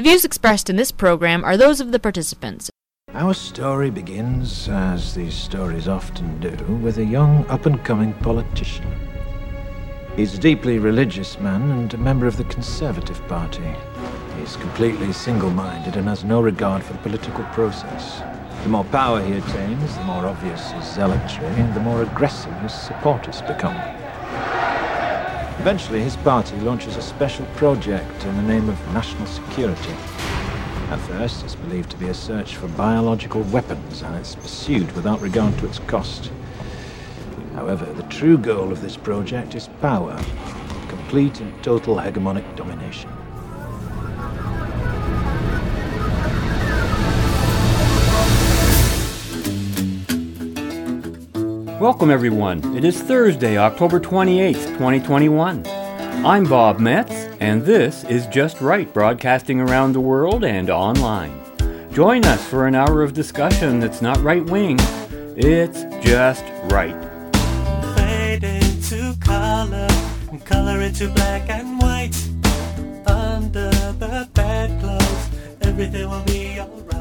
The views expressed in this program are those of the participants. Our story begins, as these stories often do, with a young up and coming politician. He's a deeply religious man and a member of the Conservative Party. He's completely single minded and has no regard for the political process. The more power he attains, the more obvious his zealotry, and the more aggressive his supporters become. Eventually, his party launches a special project in the name of national security. At first, it's believed to be a search for biological weapons, and it's pursued without regard to its cost. However, the true goal of this project is power, complete and total hegemonic domination. Welcome, everyone. It is Thursday, October 28th, 2021. I'm Bob Metz, and this is Just Right, broadcasting around the world and online. Join us for an hour of discussion that's not right wing, it's just right. Fade into color, and color into black and white. Under the bedclothes, everything will be alright.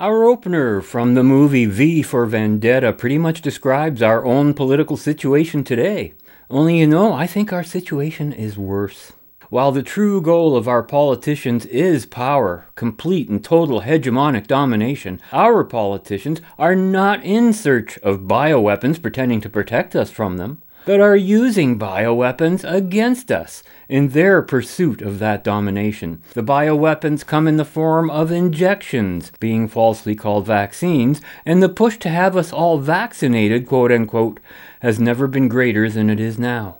Our opener from the movie V for Vendetta pretty much describes our own political situation today. Only you know, I think our situation is worse. While the true goal of our politicians is power, complete and total hegemonic domination, our politicians are not in search of bioweapons pretending to protect us from them, but are using bioweapons against us in their pursuit of that domination. The bioweapons come in the form of injections, being falsely called vaccines, and the push to have us all vaccinated, quote unquote, has never been greater than it is now.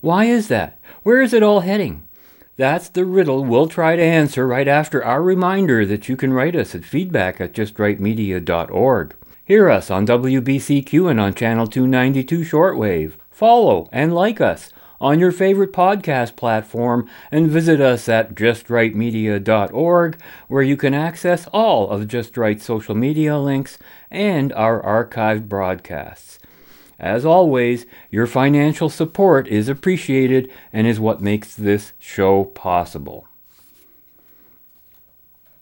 Why is that? Where is it all heading? That's the riddle we'll try to answer right after our reminder that you can write us at feedback at justrightmedia.org. Hear us on WBCQ and on Channel 292 Shortwave. Follow and like us on your favorite podcast platform and visit us at justrightmedia.org where you can access all of Just Right's social media links and our archived broadcasts. As always, your financial support is appreciated and is what makes this show possible.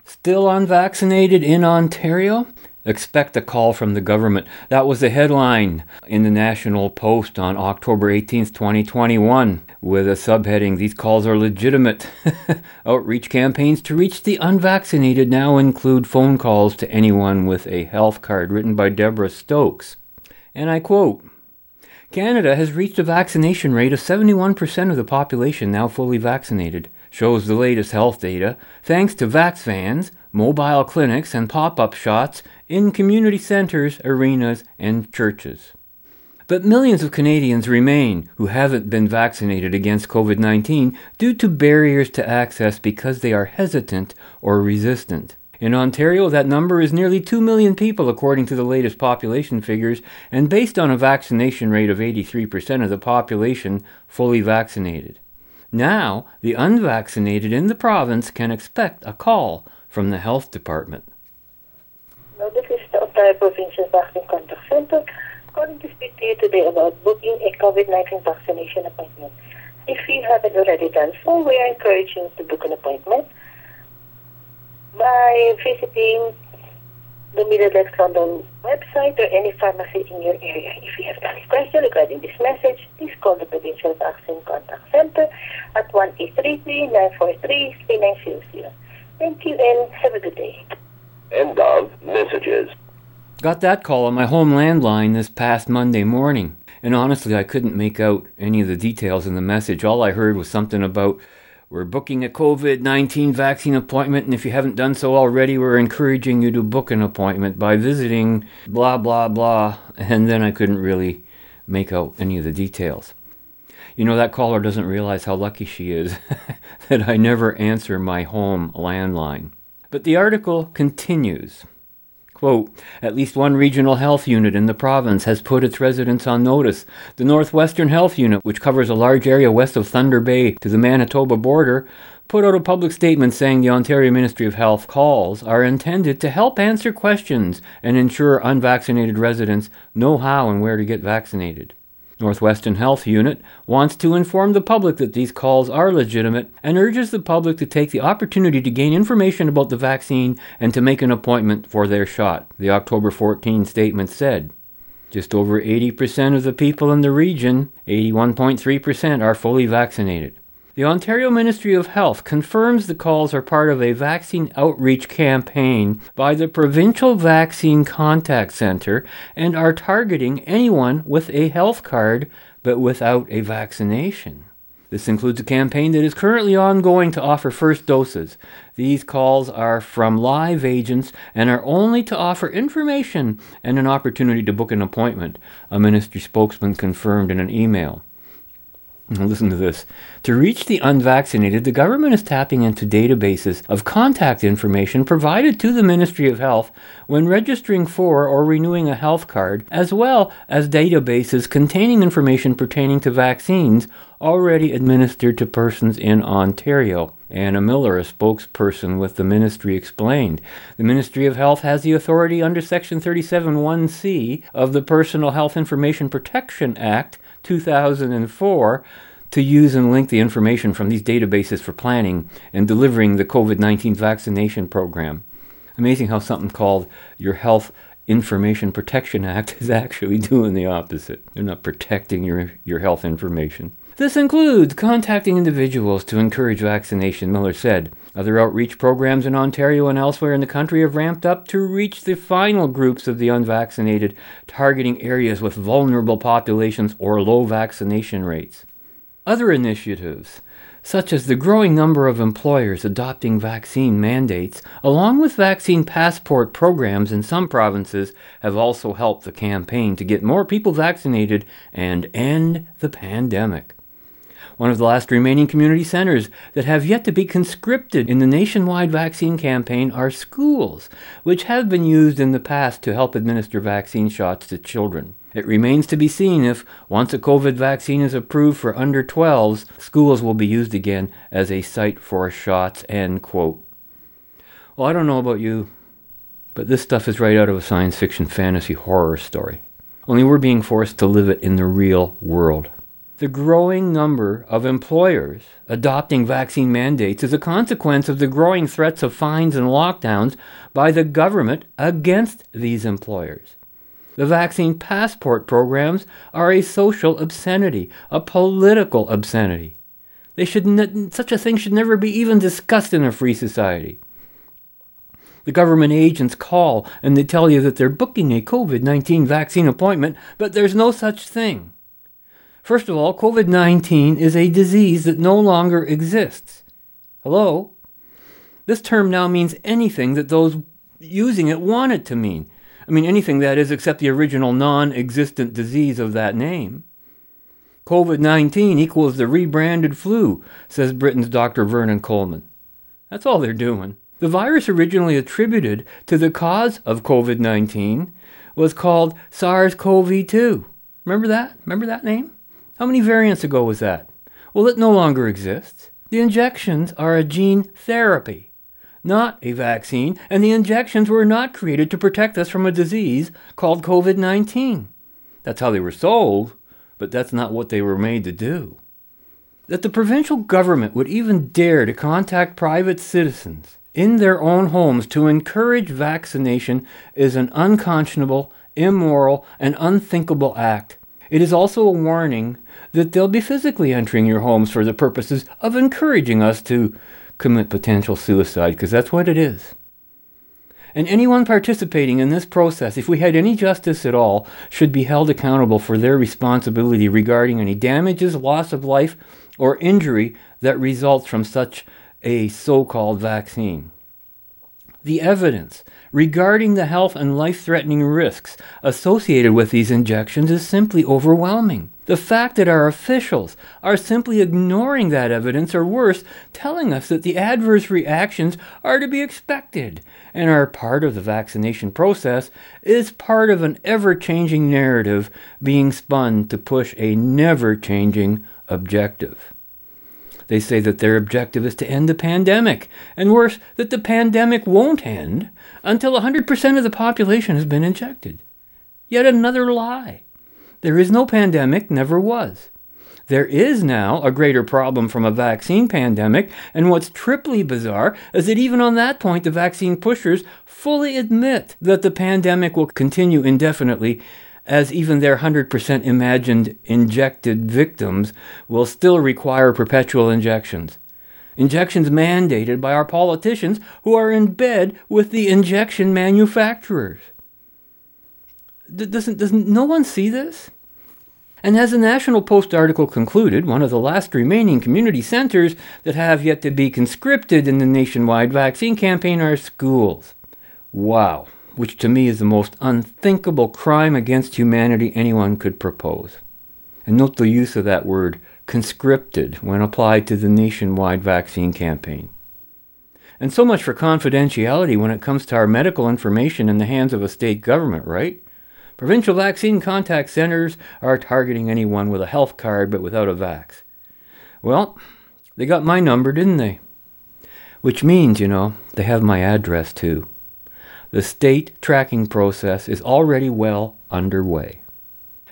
Still unvaccinated in Ontario? Expect a call from the government. That was the headline in the National Post on October 18th, 2021, with a subheading These calls are legitimate. Outreach campaigns to reach the unvaccinated now include phone calls to anyone with a health card, written by Deborah Stokes. And I quote Canada has reached a vaccination rate of 71% of the population now fully vaccinated, shows the latest health data, thanks to vax vans, mobile clinics, and pop up shots in community centres, arenas, and churches. But millions of Canadians remain who haven't been vaccinated against COVID 19 due to barriers to access because they are hesitant or resistant. In Ontario, that number is nearly 2 million people, according to the latest population figures, and based on a vaccination rate of 83% of the population fully vaccinated. Now, the unvaccinated in the province can expect a call from the health department. Now, this is the Ontario Provincial Vaccine Contact Center to speak to you today about booking a COVID-19 vaccination appointment. If you haven't already done so, we are encouraging you to book an appointment by visiting the Middlesex London website or any pharmacy in your area. If you have any question regarding this message, please call the Provincial Vaccine Contact Center at 1-833-943-3900. Thank you and have a good day. End of messages. Got that call on my home landline this past Monday morning, and honestly, I couldn't make out any of the details in the message. All I heard was something about we're booking a COVID 19 vaccine appointment, and if you haven't done so already, we're encouraging you to book an appointment by visiting blah, blah, blah. And then I couldn't really make out any of the details. You know, that caller doesn't realize how lucky she is that I never answer my home landline. But the article continues. Quote, at least one regional health unit in the province has put its residents on notice. The Northwestern Health Unit, which covers a large area west of Thunder Bay to the Manitoba border, put out a public statement saying the Ontario Ministry of Health calls are intended to help answer questions and ensure unvaccinated residents know how and where to get vaccinated. Northwestern Health Unit wants to inform the public that these calls are legitimate and urges the public to take the opportunity to gain information about the vaccine and to make an appointment for their shot, the October 14 statement said. Just over 80% of the people in the region, 81.3%, are fully vaccinated. The Ontario Ministry of Health confirms the calls are part of a vaccine outreach campaign by the Provincial Vaccine Contact Centre and are targeting anyone with a health card but without a vaccination. This includes a campaign that is currently ongoing to offer first doses. These calls are from live agents and are only to offer information and an opportunity to book an appointment, a ministry spokesman confirmed in an email. Now listen to this. To reach the unvaccinated, the government is tapping into databases of contact information provided to the Ministry of Health when registering for or renewing a health card, as well as databases containing information pertaining to vaccines already administered to persons in Ontario. Anna Miller, a spokesperson with the ministry, explained. The Ministry of Health has the authority under Section 371C of the Personal Health Information Protection Act 2004 to use and link the information from these databases for planning and delivering the COVID 19 vaccination program. Amazing how something called your Health Information Protection Act is actually doing the opposite. They're not protecting your, your health information. This includes contacting individuals to encourage vaccination, Miller said. Other outreach programs in Ontario and elsewhere in the country have ramped up to reach the final groups of the unvaccinated, targeting areas with vulnerable populations or low vaccination rates. Other initiatives, such as the growing number of employers adopting vaccine mandates, along with vaccine passport programs in some provinces, have also helped the campaign to get more people vaccinated and end the pandemic one of the last remaining community centers that have yet to be conscripted in the nationwide vaccine campaign are schools, which have been used in the past to help administer vaccine shots to children. It remains to be seen if, once a COVID vaccine is approved for under 12s, schools will be used again as a site for shots. End quote. Well, I don't know about you, but this stuff is right out of a science fiction fantasy horror story. Only we're being forced to live it in the real world. The growing number of employers adopting vaccine mandates is a consequence of the growing threats of fines and lockdowns by the government against these employers. The vaccine passport programs are a social obscenity, a political obscenity. They should ne- such a thing should never be even discussed in a free society. The government agents call and they tell you that they're booking a COVID 19 vaccine appointment, but there's no such thing. First of all, COVID 19 is a disease that no longer exists. Hello? This term now means anything that those using it want it to mean. I mean, anything that is except the original non existent disease of that name. COVID 19 equals the rebranded flu, says Britain's Dr. Vernon Coleman. That's all they're doing. The virus originally attributed to the cause of COVID 19 was called SARS CoV 2. Remember that? Remember that name? How many variants ago was that? Well, it no longer exists. The injections are a gene therapy, not a vaccine, and the injections were not created to protect us from a disease called COVID 19. That's how they were sold, but that's not what they were made to do. That the provincial government would even dare to contact private citizens in their own homes to encourage vaccination is an unconscionable, immoral, and unthinkable act. It is also a warning that they'll be physically entering your homes for the purposes of encouraging us to commit potential suicide, because that's what it is. And anyone participating in this process, if we had any justice at all, should be held accountable for their responsibility regarding any damages, loss of life, or injury that results from such a so called vaccine. The evidence regarding the health and life threatening risks associated with these injections is simply overwhelming. The fact that our officials are simply ignoring that evidence, or worse, telling us that the adverse reactions are to be expected and are part of the vaccination process, is part of an ever changing narrative being spun to push a never changing objective. They say that their objective is to end the pandemic, and worse, that the pandemic won't end until 100% of the population has been injected. Yet another lie. There is no pandemic, never was. There is now a greater problem from a vaccine pandemic, and what's triply bizarre is that even on that point, the vaccine pushers fully admit that the pandemic will continue indefinitely, as even their 100% imagined injected victims will still require perpetual injections. Injections mandated by our politicians who are in bed with the injection manufacturers. Doesn't, doesn't no one see this? And as the National Post article concluded, one of the last remaining community centers that have yet to be conscripted in the nationwide vaccine campaign are schools. Wow, which to me is the most unthinkable crime against humanity anyone could propose. And note the use of that word, conscripted, when applied to the nationwide vaccine campaign. And so much for confidentiality when it comes to our medical information in the hands of a state government, right? Provincial vaccine contact centers are targeting anyone with a health card but without a vax. Well, they got my number, didn't they? Which means, you know, they have my address too. The state tracking process is already well underway.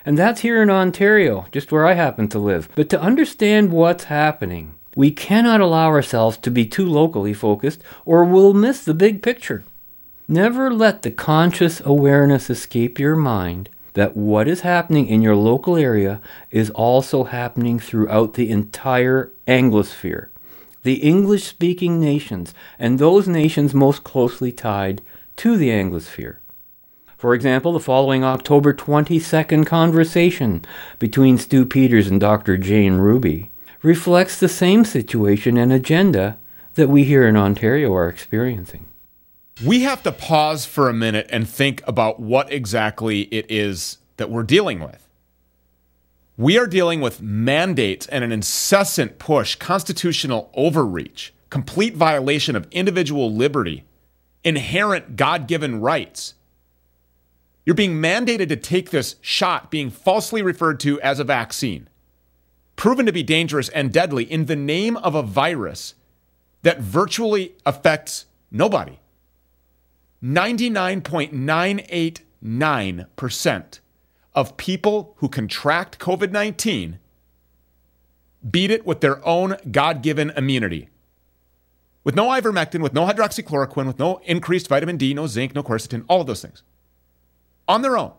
And that's here in Ontario, just where I happen to live. But to understand what's happening, we cannot allow ourselves to be too locally focused or we'll miss the big picture. Never let the conscious awareness escape your mind that what is happening in your local area is also happening throughout the entire Anglosphere, the English speaking nations, and those nations most closely tied to the Anglosphere. For example, the following October 22nd conversation between Stu Peters and Dr. Jane Ruby reflects the same situation and agenda that we here in Ontario are experiencing. We have to pause for a minute and think about what exactly it is that we're dealing with. We are dealing with mandates and an incessant push, constitutional overreach, complete violation of individual liberty, inherent God given rights. You're being mandated to take this shot, being falsely referred to as a vaccine, proven to be dangerous and deadly in the name of a virus that virtually affects nobody. 99.989% of people who contract COVID 19 beat it with their own God given immunity. With no ivermectin, with no hydroxychloroquine, with no increased vitamin D, no zinc, no quercetin, all of those things. On their own,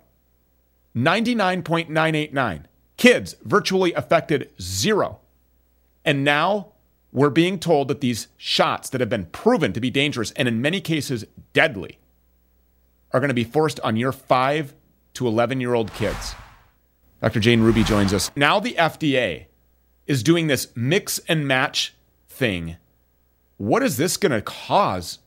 99.989. Kids virtually affected zero. And now we're being told that these shots that have been proven to be dangerous and in many cases deadly are going to be forced on your 5 to 11 year old kids. Dr. Jane Ruby joins us. Now the FDA is doing this mix and match thing. What is this going to cause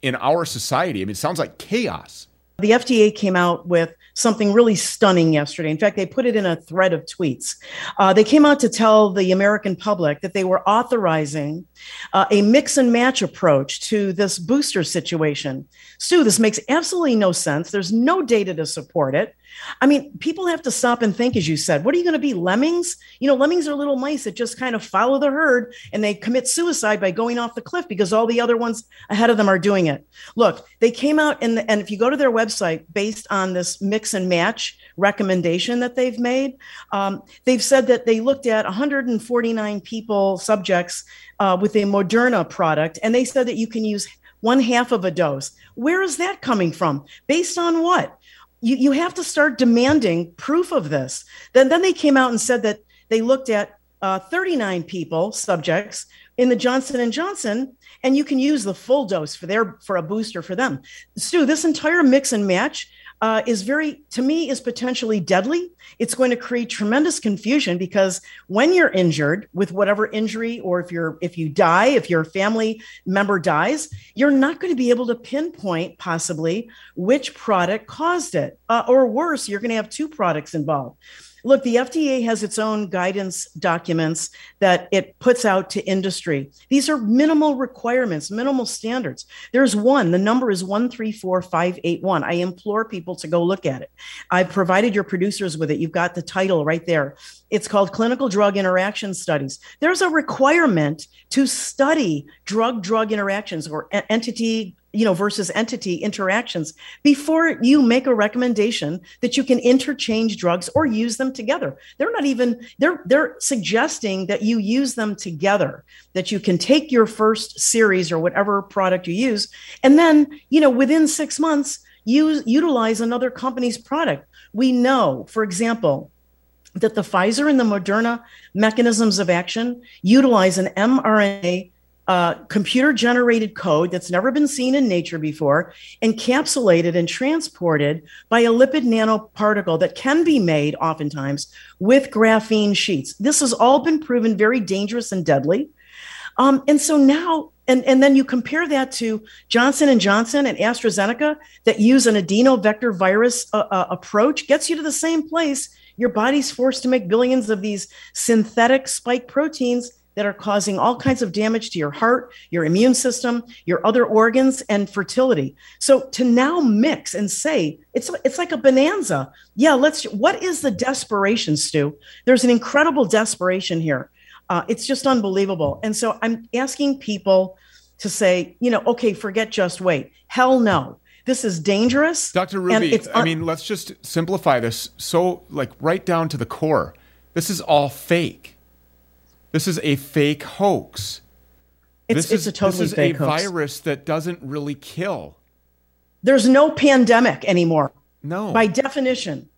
in our society? I mean, it sounds like chaos. The FDA came out with something really stunning yesterday. In fact, they put it in a thread of tweets. Uh, they came out to tell the American public that they were authorizing uh, a mix and match approach to this booster situation. Stu, this makes absolutely no sense. There's no data to support it. I mean, people have to stop and think, as you said, what are you going to be, lemmings? You know, lemmings are little mice that just kind of follow the herd and they commit suicide by going off the cliff because all the other ones ahead of them are doing it. Look, they came out and, and if you go to their website based on this mix and match recommendation that they've made, um, they've said that they looked at 149 people, subjects uh, with a Moderna product, and they said that you can use one half of a dose. Where is that coming from? Based on what? You, you have to start demanding proof of this. Then, then they came out and said that they looked at uh, 39 people, subjects in the Johnson and Johnson, and you can use the full dose for their for a booster for them. Stu, this entire mix and match uh, is very, to me, is potentially deadly. It's going to create tremendous confusion because when you're injured with whatever injury, or if you're if you die, if your family member dies, you're not going to be able to pinpoint possibly which product caused it, uh, or worse, you're going to have two products involved. Look, the FDA has its own guidance documents that it puts out to industry. These are minimal requirements, minimal standards. There's one, the number is 134581. I implore people to go look at it. I've provided your producers with it. You've got the title right there. It's called Clinical Drug Interaction Studies. There's a requirement to study drug drug interactions or entity you know versus entity interactions before you make a recommendation that you can interchange drugs or use them together they're not even they're they're suggesting that you use them together that you can take your first series or whatever product you use and then you know within 6 months use utilize another company's product we know for example that the Pfizer and the Moderna mechanisms of action utilize an mRNA uh, computer generated code that's never been seen in nature before, encapsulated and transported by a lipid nanoparticle that can be made oftentimes with graphene sheets. This has all been proven very dangerous and deadly. Um, and so now, and, and then you compare that to Johnson and Johnson and AstraZeneca that use an adenovector virus uh, uh, approach, gets you to the same place. Your body's forced to make billions of these synthetic spike proteins that are causing all kinds of damage to your heart, your immune system, your other organs, and fertility. So to now mix and say it's it's like a bonanza. Yeah, let's. What is the desperation, Stu? There's an incredible desperation here. Uh, it's just unbelievable. And so I'm asking people to say, you know, okay, forget just wait. Hell no. This is dangerous. Dr. Ruby, un- I mean, let's just simplify this so like right down to the core. This is all fake. This is a fake hoax. It's, this it's is, a totally this is fake a hoax. virus that doesn't really kill. There's no pandemic anymore. No. By definition.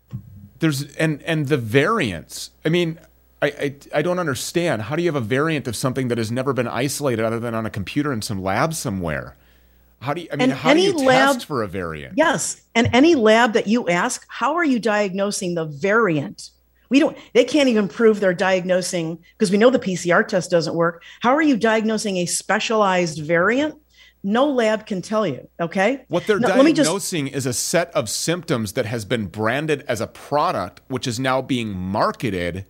There's and and the variants. I mean, I, I, I don't understand. How do you have a variant of something that has never been isolated other than on a computer in some lab somewhere? How do you I mean And how do you lab- test for a variant? Yes. And any lab that you ask, how are you diagnosing the variant? We don't, they can't even prove they're diagnosing because we know the PCR test doesn't work. How are you diagnosing a specialized variant? No lab can tell you. Okay. What they're No, me just- diagnosing is a set of symptoms that has been branded as a product, which is now being marketed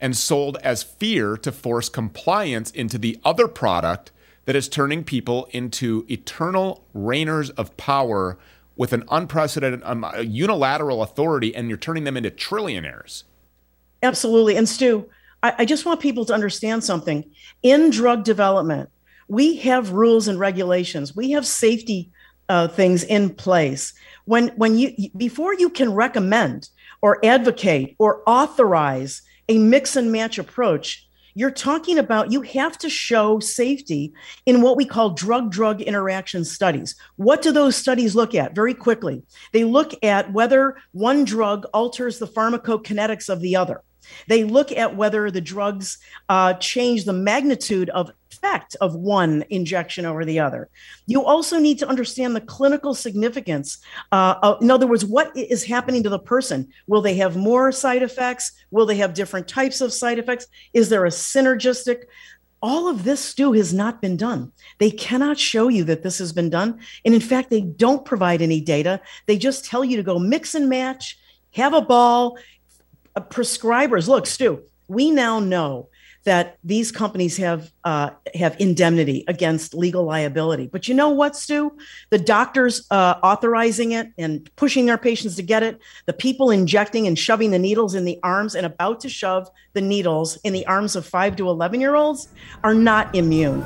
and sold as fear to force compliance into the other product that is turning people into eternal reigners of power with an unprecedented um, unilateral authority, and you're turning them into trillionaires. Absolutely. And Stu, I, I just want people to understand something. In drug development, we have rules and regulations. We have safety uh, things in place. When when you before you can recommend or advocate or authorize a mix and match approach, you're talking about you have to show safety in what we call drug drug interaction studies. What do those studies look at? Very quickly, they look at whether one drug alters the pharmacokinetics of the other. They look at whether the drugs uh, change the magnitude of effect of one injection over the other. You also need to understand the clinical significance. Uh, of, in other words, what is happening to the person? Will they have more side effects? Will they have different types of side effects? Is there a synergistic? All of this, Stu, has not been done. They cannot show you that this has been done. And in fact, they don't provide any data. They just tell you to go mix and match, have a ball, uh, prescribers look stu we now know that these companies have uh, have indemnity against legal liability. But you know what stu? The doctors uh, authorizing it and pushing their patients to get it the people injecting and shoving the needles in the arms and about to shove the needles in the arms of 5 to 11 year olds are not immune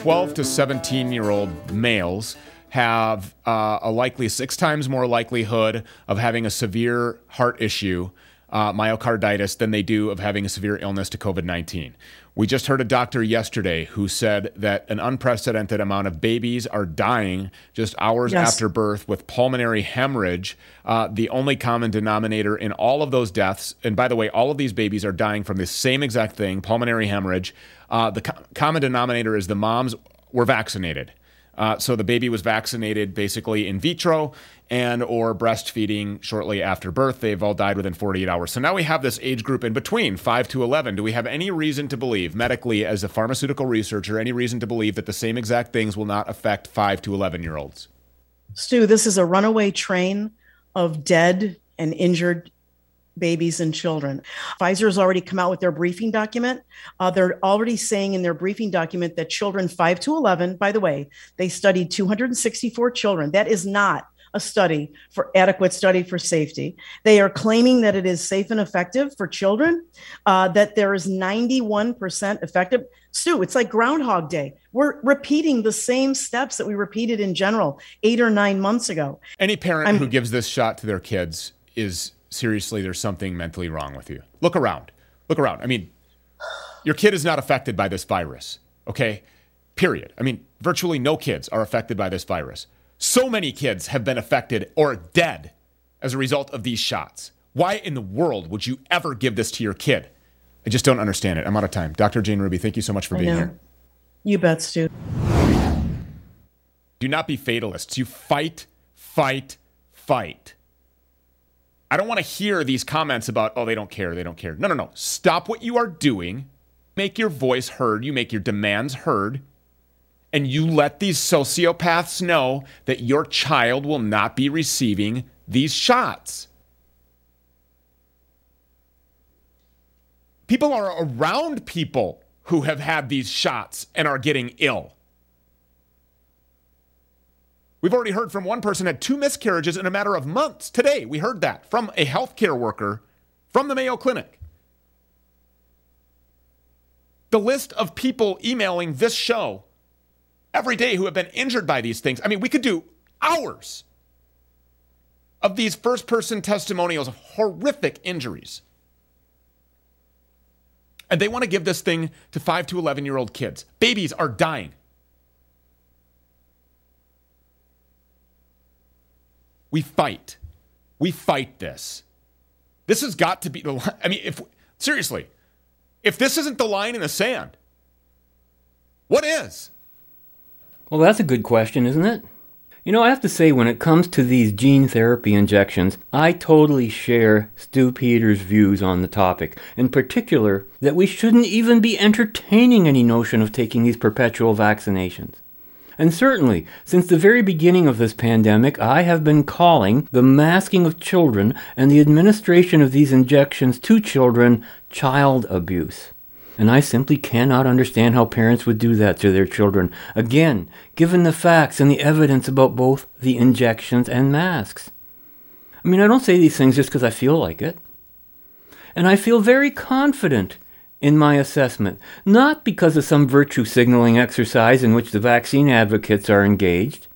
Twelve to seventeen-year-old males have uh, a likely six times more likelihood of having a severe heart issue, uh, myocarditis, than they do of having a severe illness to COVID 19. We just heard a doctor yesterday who said that an unprecedented amount of babies are dying just hours Yes. after birth with pulmonary hemorrhage. Uh, the only common denominator in all of those deaths, and by the way, all of these babies are dying from the same exact thing pulmonary hemorrhage. Uh, the co- common denominator is the moms were vaccinated. Uh, so the baby was vaccinated basically in vitro and or breastfeeding shortly after birth. They've all died within 48 hours. So now we have this age group in between 5 to 11. Do we have any reason to believe medically as a pharmaceutical researcher any reason to believe that the same exact things will not affect 5 to 11 year olds? Stu, this is a runaway train of dead and injured babies and children. Pfizer has already come out with their briefing document. Uh, they're already saying in their briefing document that children 5 to 11, by the way, they studied 264 children. That is not a study for adequate study for safety. They are claiming that it is safe and effective for children, uh, that there is 91% effective. Stu, it's like Groundhog Day. We're repeating the same steps that we repeated in general eight or nine months ago. Any parent I'm- who gives this shot to their kids is seriously, there's something mentally wrong with you. Look around. Look around. I mean, your kid is not affected by this virus, okay? Period. I mean, virtually no kids are affected by this virus. So many kids have been affected or dead as a result of these shots. Why in the world would you ever give this to your kid? I just don't understand it. I'm out of time. Dr. Jane Ruby, thank you so much for being here. You bet, Stu. Do not be fatalists. You fight, fight, fight. I don't want to hear these comments about, oh, they don't care, they don't care. No, no, no. Stop what you are doing. Make your voice heard. You make your demands heard. And you let these sociopaths know that your child will not be receiving these shots. People are around people who have had these shots and are getting ill. We've already heard from one person had two miscarriages in a matter of months. Today, we heard that from a healthcare worker from the Mayo Clinic. The list of people emailing this show every day who have been injured by these things. I mean, we could do hours of these first person testimonials of horrific injuries. And they want to give this thing to 5 to 11 year old kids. Babies are dying. We fight. We fight this. This has got to be the line. I mean, if seriously, if this isn't the line in the sand, what is? Well, that's a good question, isn't it? You know, I have to say, when it comes to these gene therapy injections, I totally share Stu Peters' views on the topic. In particular, that we shouldn't even be entertaining any notion of taking these perpetual vaccinations. And certainly, since the very beginning of this pandemic, I have been calling the masking of children and the administration of these injections to children child abuse. And I simply cannot understand how parents would do that to their children. Again, given the facts and the evidence about both the injections and masks. I mean, I don't say these things just because I feel like it. And I feel very confident in my assessment, not because of some virtue signaling exercise in which the vaccine advocates are engaged,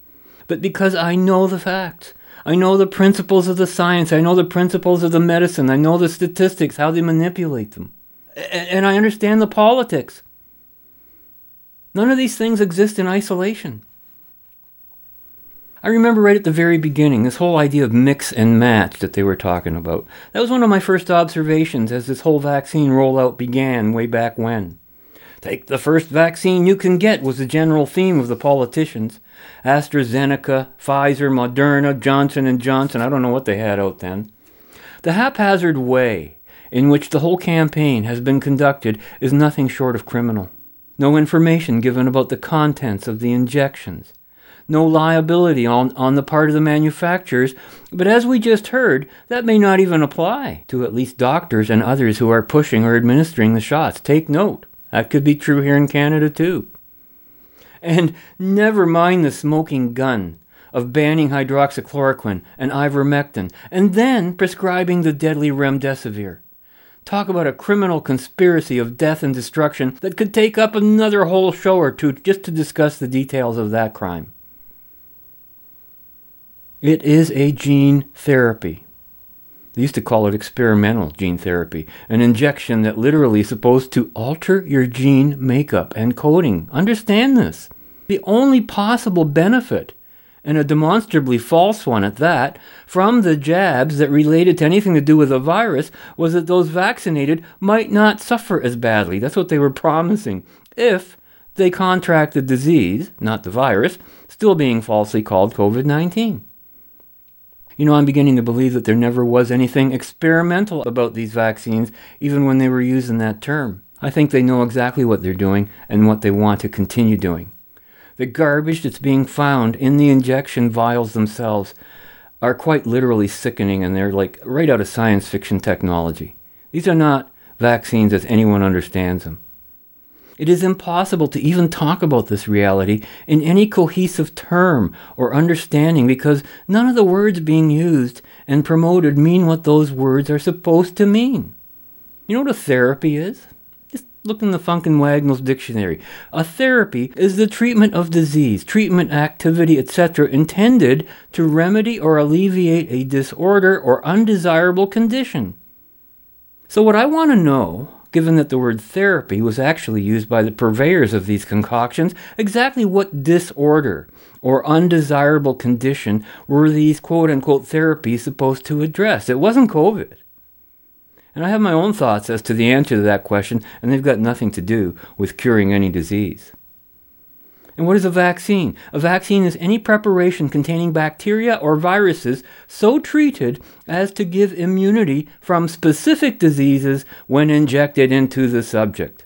but because I know the facts. I know the principles of the science. I know the principles of the medicine. I know the statistics, how they manipulate them. And I understand the politics. None of these things exist in isolation. I remember right at the very beginning, this whole idea of mix and match that they were talking about. That was one of my first observations as this whole vaccine rollout began way back when. Take the first vaccine you can get was the general theme of the politicians. AstraZeneca, Pfizer, Moderna, Johnson and Johnson, I don't know what they had out then. The haphazard way in which the whole campaign has been conducted is nothing short of criminal. No information given about the contents of the injections no liability on, on the part of the manufacturers. But as we just heard, that may not even apply to at least doctors and others who are pushing or administering the shots. Take note. That could be true here in Canada too. And never mind the smoking gun of banning hydroxychloroquine and ivermectin and then prescribing the deadly remdesivir. Talk about a criminal conspiracy of death and destruction that could take up another whole show or two just to discuss the details of that crime. It is a gene therapy. They used to call it experimental gene therapy, an injection that literally is supposed to alter your gene makeup and coding. Understand this. The only possible benefit, and a demonstrably false one at that, from the jabs that related to anything to do with the virus was that those vaccinated might not suffer as badly. That's what they were promising. If they contract the disease, not the virus, still being falsely called COVID 19. You know, I'm beginning to believe that there never was anything experimental about these vaccines, even when they were using that term. I think they know exactly what they're doing and what they want to continue doing. The garbage that's being found in the injection vials themselves are quite literally sickening, and they're like right out of science fiction technology. These are not vaccines as anyone understands them. It is impossible to even talk about this reality in any cohesive term or understanding because none of the words being used and promoted mean what those words are supposed to mean. You know what a therapy is? Look in the Funk and Wagnalls dictionary. A therapy is the treatment of disease, treatment activity, etc., intended to remedy or alleviate a disorder or undesirable condition. So, what I want to know given that the word therapy was actually used by the purveyors of these concoctions, exactly what disorder or undesirable condition were these quote unquote therapies supposed to address? It wasn't COVID. And I have my own thoughts as to the answer to that question, and they've got nothing to do with curing any disease. And what is a vaccine? A vaccine is any preparation containing bacteria or viruses so treated as to give immunity from specific diseases when injected into the subject.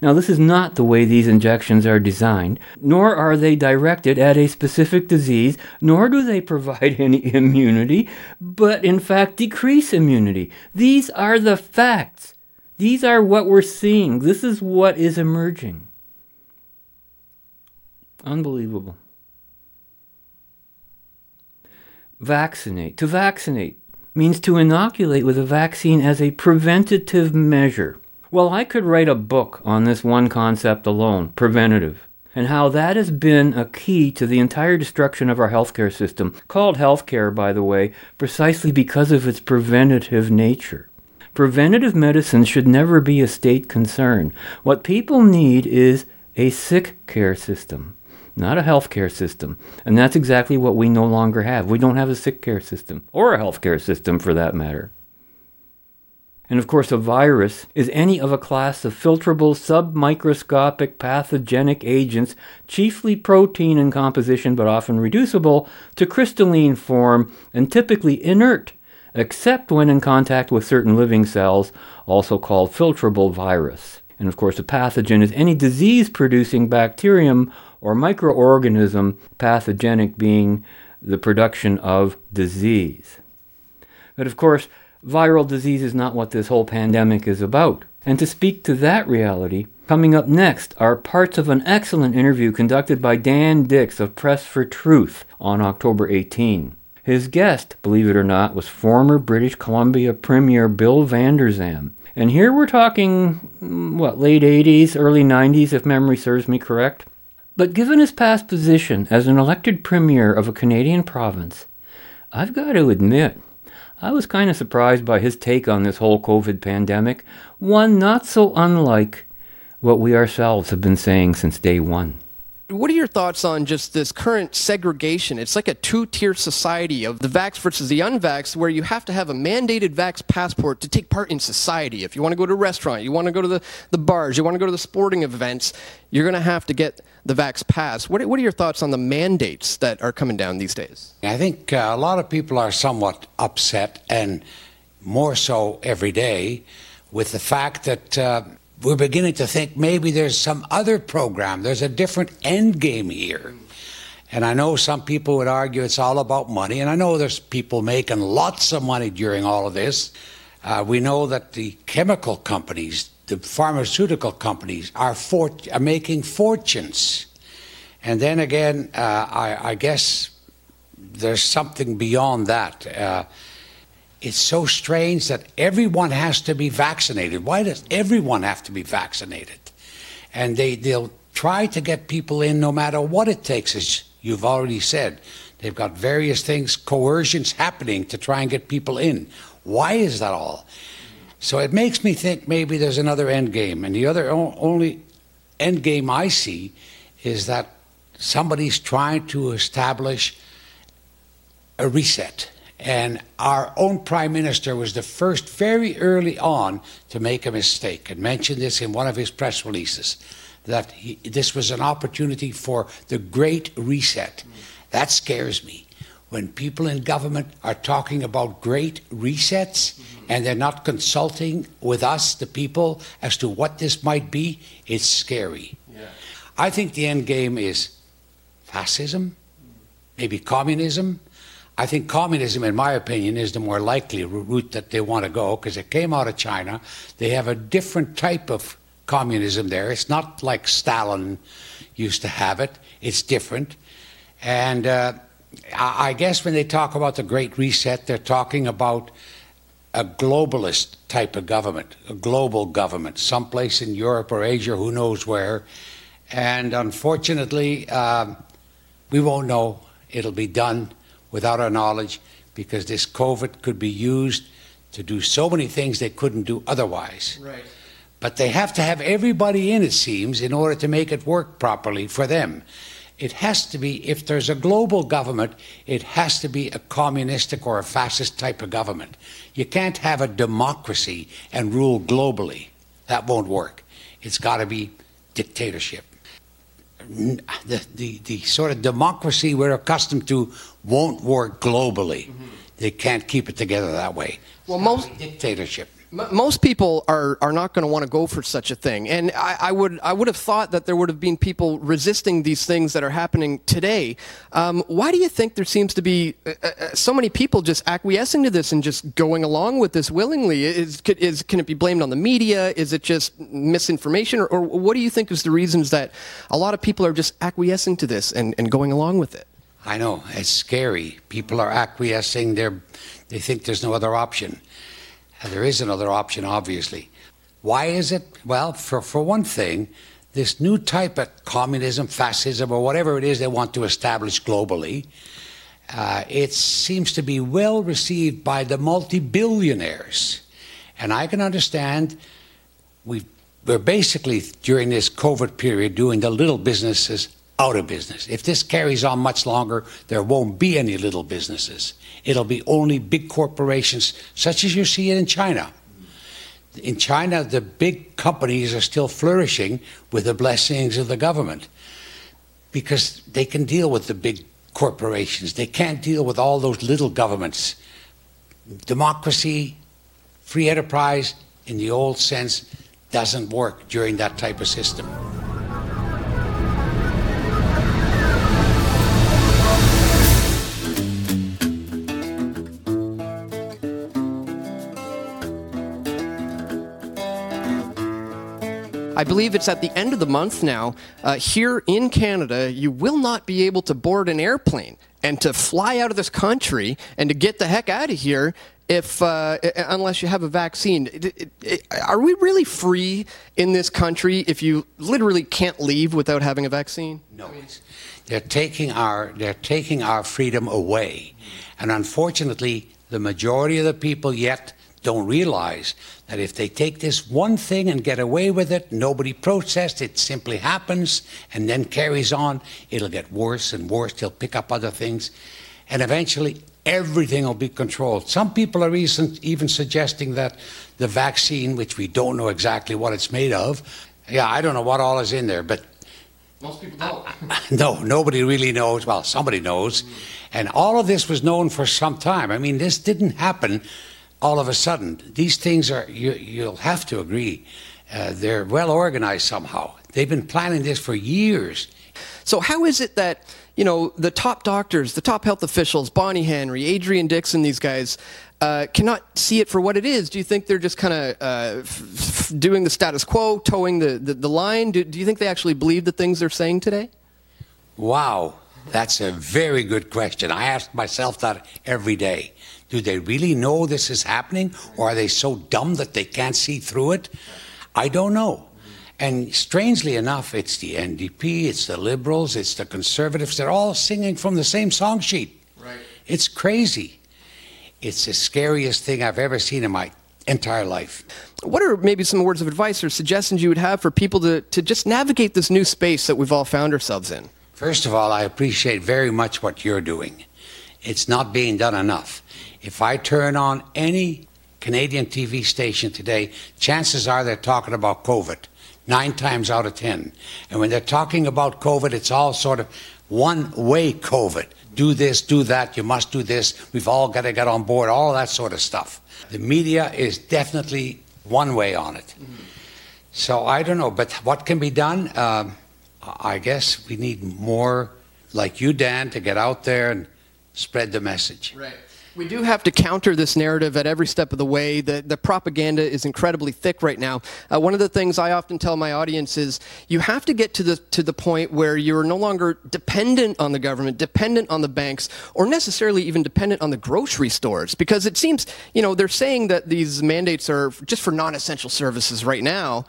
Now, this is not the way these injections are designed, nor are they directed at a specific disease, nor do they provide any immunity, but in fact decrease immunity. These are the facts. These are what we're seeing. This is what is emerging. Unbelievable. Vaccinate. To vaccinate means to inoculate with a vaccine as a preventative measure. Well, I could write a book on this one concept alone, preventative, and how that has been a key to the entire destruction of our healthcare system, called healthcare, by the way, precisely because of its preventative nature. Preventative medicine should never be a state concern. What people need is a sick care system not a healthcare system. And that's exactly what we no longer have. We don't have a sick care system, or a healthcare system for that matter. And of course, a virus is any of a class of filterable submicroscopic pathogenic agents, chiefly protein in composition but often reducible to crystalline form and typically inert, except when in contact with certain living cells, also called filterable virus. And of course, a pathogen is any disease producing bacterium or microorganism, pathogenic being the production of disease. But of course, viral disease is not what this whole pandemic is about. And to speak to that reality, coming up next are parts of an excellent interview conducted by Dan Dicks of Press for Truth on October 18. His guest, believe it or not, was former British Columbia Premier Bill Vander Zalm. And here we're talking, mm, what, late 80s, early 90s, if memory serves me correct. But given his past position as an elected premier of a Canadian province, I've got to admit, I was kind of surprised by his take on this whole COVID pandemic, one not so unlike what we ourselves have been saying since day one what are your thoughts on just this current segregation? It's like a two tier society of the vax versus the unvax, where you have to have a mandated vax passport to take part in society. If you want to go to a restaurant, you want to go to the, the bars, you want to go to the sporting events, you're going to have to get the vax pass. What, what are your thoughts on the mandates that are coming down these days? I think uh, a lot of people are somewhat upset, and more so every day, with the fact that. Uh, we're beginning to think maybe there's some other program, there's a different end game here. And I know some people would argue it's all about money, and I know there's people making lots of money during all of this. Uh, we know that the chemical companies, the pharmaceutical companies, are, for, are making fortunes. And then again, uh, I, I, guess there's something beyond that. Uh, it's so strange that everyone has to be vaccinated. Why does everyone have to be vaccinated? And they, they'll try to get people in no matter what it takes, as you've already said. They've got various things, coercions happening to try and get people in. Why is that all? So it makes me think maybe there's another end game. And the other only end game I see is that somebody's trying to establish a reset and our own prime minister was the first, very early on, to make a mistake and mentioned this in one of his press releases that he, this was an opportunity for the great reset. That scares me. When people in government are talking about great resets and they're not consulting with us, the people, as to what this might be, it's scary. Yeah. I think the end game is fascism, maybe communism, I think communism, in my opinion, is the more likely route that they want to go because it came out of China. They have a different type of communism there. It's not like Stalin used to have it. It's different. And uh, I I guess when they talk about the Great Reset, they're talking about a globalist type of government, a global government, someplace in Europe or Asia, who knows where. And unfortunately, um, we won't know. It'll be done without our knowledge because this COVID could be used to do so many things they couldn't do otherwise. Right. But they have to have everybody in, it seems, in order to make it work properly for them. It has to be, if there's a global government, it has to be a communistic or a fascist type of government. You can't have a democracy and rule globally. That won't work. It's got to be dictatorship. The, the, the sort of democracy we're accustomed to won't work globally. Mm-hmm. They can't keep it together that way. Well, most Dictatorship. Most people are, are not going to want to go for such a thing, and I, I would I would have thought that there would have been people resisting these things that are happening today. Um, why do you think there seems to be uh, uh, so many people just acquiescing to this and just going along with this willingly? Is, is can it be blamed on the media? Is it just misinformation, or, or what do you think is the reasons that a lot of people are just acquiescing to this and, and going along with it? I know it's scary. People are acquiescing. They're, they think there's no other option. And there is another option, obviously. Why is it? Well, for, for one thing, this new type of communism, fascism, or whatever it is they want to establish globally, uh, it seems to be well received by the multi billionaires. And I can understand we've, we're basically, during this COVID period, doing the little businesses out of business. If this carries on much longer, there won't be any little businesses. It'll be only big corporations, such as you see it in China. In China, the big companies are still flourishing with the blessings of the government because they can deal with the big corporations. They can't deal with all those little governments. Democracy, free enterprise, in the old sense, doesn't work during that type of system. I believe it's at the end of the month now. Uh, here in Canada, you will not be able to board an airplane and to fly out of this country and to get the heck out of here if uh, unless you have a vaccine. It- it- it- Are we really free in this country if you literally can't leave without having a vaccine? No, they're taking our they're taking our freedom away, and unfortunately, the majority of the people yet don't realize that if they take this one thing and get away with it, nobody protests, it simply happens and then carries on. It'll get worse and worse. They'll pick up other things, and eventually everything will be controlled. Some people are even, even suggesting that the vaccine, which we don't know exactly what it's made of, yeah, I don't know what all is in there, but Most people don't. no, nobody really knows. Well, somebody knows. And all of this was known for some time. I mean, this didn't happen all of a sudden. These things are, you, you'll have to agree, uh, they're well organized somehow. They've been planning this for years. So how is it that you know the top doctors, the top health officials, Bonnie Henry, Adrian Dixon, these guys uh, cannot see it for what it is? Do you think they're just kind of uh, f- f- doing the status quo, towing the, the, the line? Do, do you think they actually believe the things they're saying today? Wow, that's a very good question. I ask myself that every day. Do they really know this is happening, or are they so dumb that they can't see through it? I don't know. And strangely enough, it's the NDP, it's the Liberals, it's the Conservatives. They're all singing from the same song sheet. Right. It's crazy. It's the scariest thing I've ever seen in my entire life. What are maybe some words of advice or suggestions you would have for people to, to just navigate this new space that we've all found ourselves in? First of all, I appreciate very much what you're doing. It's not being done enough. If I turn on any Canadian TV station today, chances are they're talking about COVID, nine times out of ten. And when they're talking about COVID, it's all sort of one way COVID. Do this, do that, you must do this, we've all got to get on board, all that sort of stuff. The media is definitely one way on it. So I don't know, but what can be done? Um, I guess we need more like you, Dan, to get out there and spread the message. Right. We do have to counter this narrative at every step of the way. The, the propaganda is incredibly thick right now. Uh, one of the things I often tell my audience is you have to get to the, to the point where you're no longer dependent on the government, dependent on the banks, or necessarily even dependent on the grocery stores. Because it seems, you know, they're saying that these mandates are just for non essential services right now.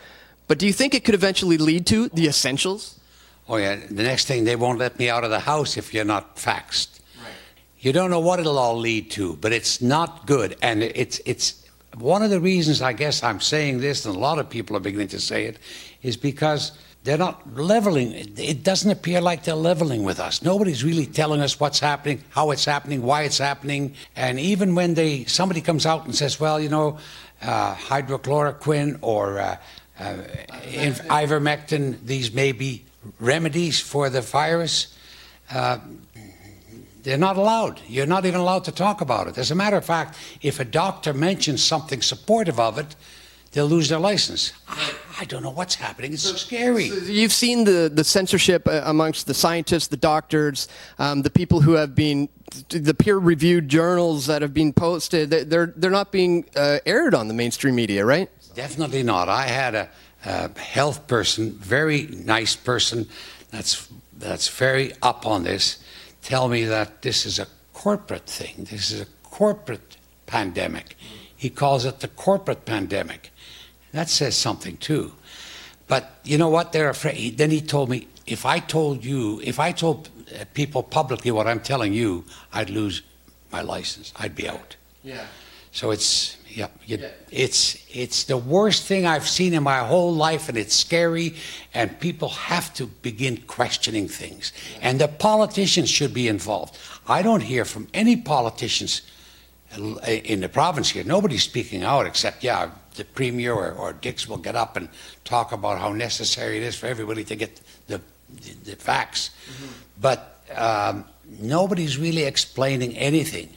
But do you think it could eventually lead to the essentials? Oh, yeah. The next thing, they won't let me out of the house if you're not faxed. You don't know what it'll all lead to, but it's not good. And it's, it's one of the reasons I guess I'm saying this, and a lot of people are beginning to say it, is because they're not leveling. It doesn't appear like they're leveling with us. Nobody's really telling us what's happening, how it's happening, why it's happening. And even when they somebody comes out and says, well, you know, uh, hydrochloroquine or uh, uh, ivermectin, these may be remedies for the virus. Uh, they're not allowed. You're not even allowed to talk about it. As a matter of fact, if a doctor mentions something supportive of it, they'll lose their license. I, don't know what's happening. It's so, scary. So you've seen the, the censorship uh, amongst the scientists, the doctors, um, the people who have been, the peer reviewed journals that have been posted. They're, they're not being uh, aired on the mainstream media, right? Definitely not. I had a, a health person, very nice person, that's, that's very up on this tell me that this is a corporate thing. This is a corporate pandemic. He calls it the corporate pandemic. That says something too. But you know what? They're afraid. Then he told me if I told you, if I told uh, people publicly what I'm telling you, I'd lose my license. I'd be out. Yeah. So it's yeah, you, yeah, it's it's the worst thing I've seen in my whole life, and it's scary. And people have to begin questioning things, and the politicians should be involved. I don't hear from any politicians in the province here. Nobody's speaking out except yeah, the premier or, or Dix will get up and talk about how necessary it is for everybody to get the the, the facts, mm-hmm. but um, nobody's really explaining anything.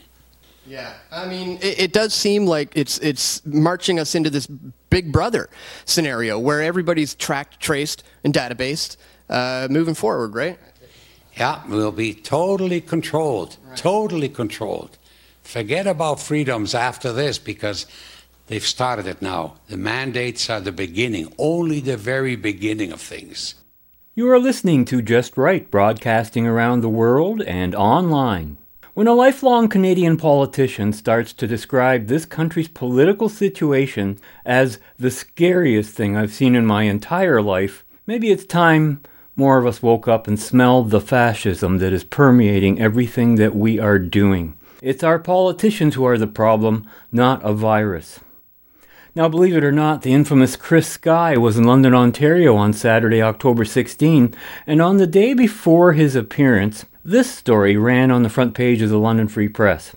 Yeah, I mean, it, it, does seem like it's it's marching us into this Big Brother scenario where everybody's tracked, traced, and databased uh, moving forward, right? Yeah, we'll be totally controlled, right. totally controlled. Forget about freedoms after this because they've started it now. The mandates are the beginning, only the very beginning of things. You are listening to Just Right, broadcasting around the world and online. When a lifelong Canadian politician starts to describe this country's political situation as the scariest thing I've seen in my entire life, maybe it's time more of us woke up and smelled the fascism that is permeating everything that we are doing. It's our politicians who are the problem, not a virus. Now, believe it or not, the infamous Chris Sky was in London, Ontario on Saturday, October 16, and on the day before his appearance, this story ran on the front page of the London Free Press.